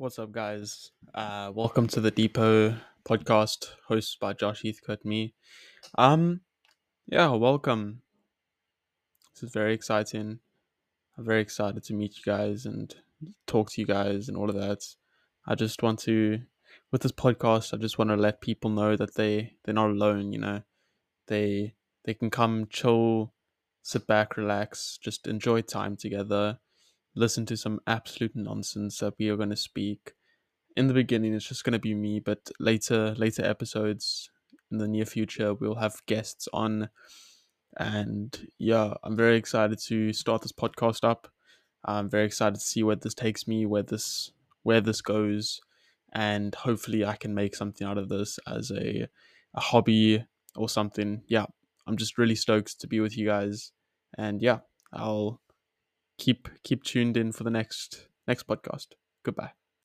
What's up, guys? Uh, welcome to the Depot podcast, hosted by Josh Heathcote. Me, um, yeah, welcome. This is very exciting. I'm very excited to meet you guys and talk to you guys and all of that. I just want to, with this podcast, I just want to let people know that they they're not alone. You know, they they can come chill, sit back, relax, just enjoy time together, listen to some absolute nonsense that we are going to speak in the beginning. It's just going to be me but later later episodes in the near future we'll have guests on. And yeah i'm very excited to start this podcast up. I'm very excited to see where this takes me where this where this goes. And hopefully i can make something out of this as a, a hobby or something. Yeah i'm just really stoked to be with you guys. And yeah i'll keep keep tuned in for the next next podcast. Goodbye